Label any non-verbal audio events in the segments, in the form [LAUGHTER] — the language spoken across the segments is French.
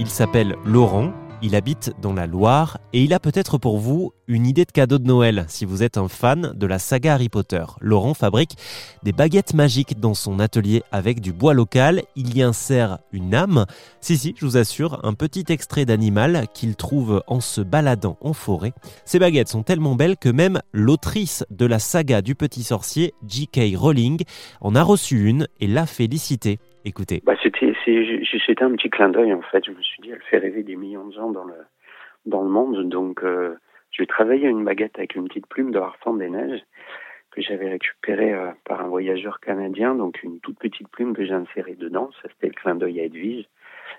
Il s'appelle Laurent, il habite dans la Loire et il a peut-être pour vous une idée de cadeau de Noël si vous êtes un fan de la saga Harry Potter. Laurent fabrique des baguettes magiques dans son atelier avec du bois local. Il y insère une âme. Si, si, je vous assure, un petit extrait d'animal qu'il trouve en se baladant en forêt. Ces baguettes sont tellement belles que même l'autrice de la saga du petit sorcier, J.K. Rowling, en a reçu une et l'a félicité. Écoutez. Bah, c'était, un petit clin d'œil en fait. Je me suis dit, elle fait rêver des millions de gens dans le, dans le monde. Donc, euh, j'ai travaillé une baguette avec une petite plume de Harfang des Neiges que j'avais récupérée euh, par un voyageur canadien. Donc, une toute petite plume que j'ai insérée dedans. Ça, c'était le clin d'œil à Edwige.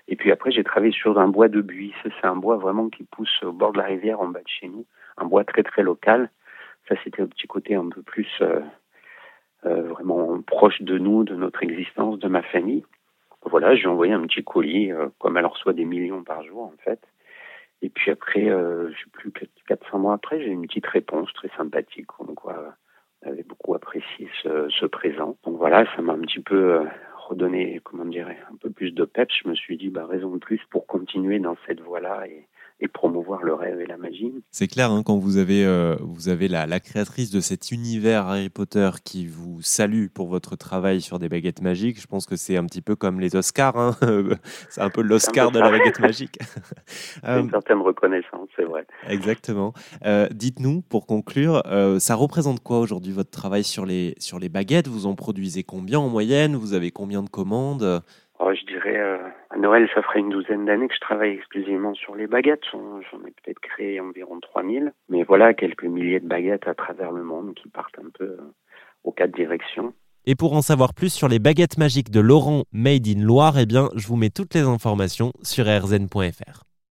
Et puis après, j'ai travaillé sur un bois de buis. c'est un bois vraiment qui pousse au bord de la rivière en bas de chez nous. Un bois très très local. Ça, c'était un petit côté un peu plus euh, vraiment proche de nous, de notre existence, de ma famille. Voilà, j'ai envoyé un petit colis, euh, comme elle reçoit des millions par jour en fait. Et puis après, euh, je sais plus, 400 mois après, j'ai une petite réponse très sympathique, comme quoi elle avait beaucoup apprécié ce, ce présent. Donc voilà, ça m'a un petit peu euh, redonné, comment dire, un peu plus de peps. Je me suis dit, bah, raison de plus pour continuer dans cette voie-là et, et promouvoir le rêve et la magie. C'est clair, hein, quand vous avez, euh, vous avez la, la, créatrice de cet univers Harry Potter qui vous salue pour votre travail sur des baguettes magiques, je pense que c'est un petit peu comme les Oscars. Hein [LAUGHS] c'est un peu l'Oscar de la baguette magique. [LAUGHS] une certaine reconnaissance, c'est vrai. Exactement. Euh, dites-nous, pour conclure, euh, ça représente quoi aujourd'hui votre travail sur les, sur les baguettes? Vous en produisez combien en moyenne? Vous avez combien de commandes? Oh, Je dirais Noël, ça ferait une douzaine d'années que je travaille exclusivement sur les baguettes. J'en ai peut-être créé environ 3000. Mais voilà, quelques milliers de baguettes à travers le monde qui partent un peu euh, aux quatre directions. Et pour en savoir plus sur les baguettes magiques de Laurent Made in Loire, eh bien, je vous mets toutes les informations sur rzn.fr.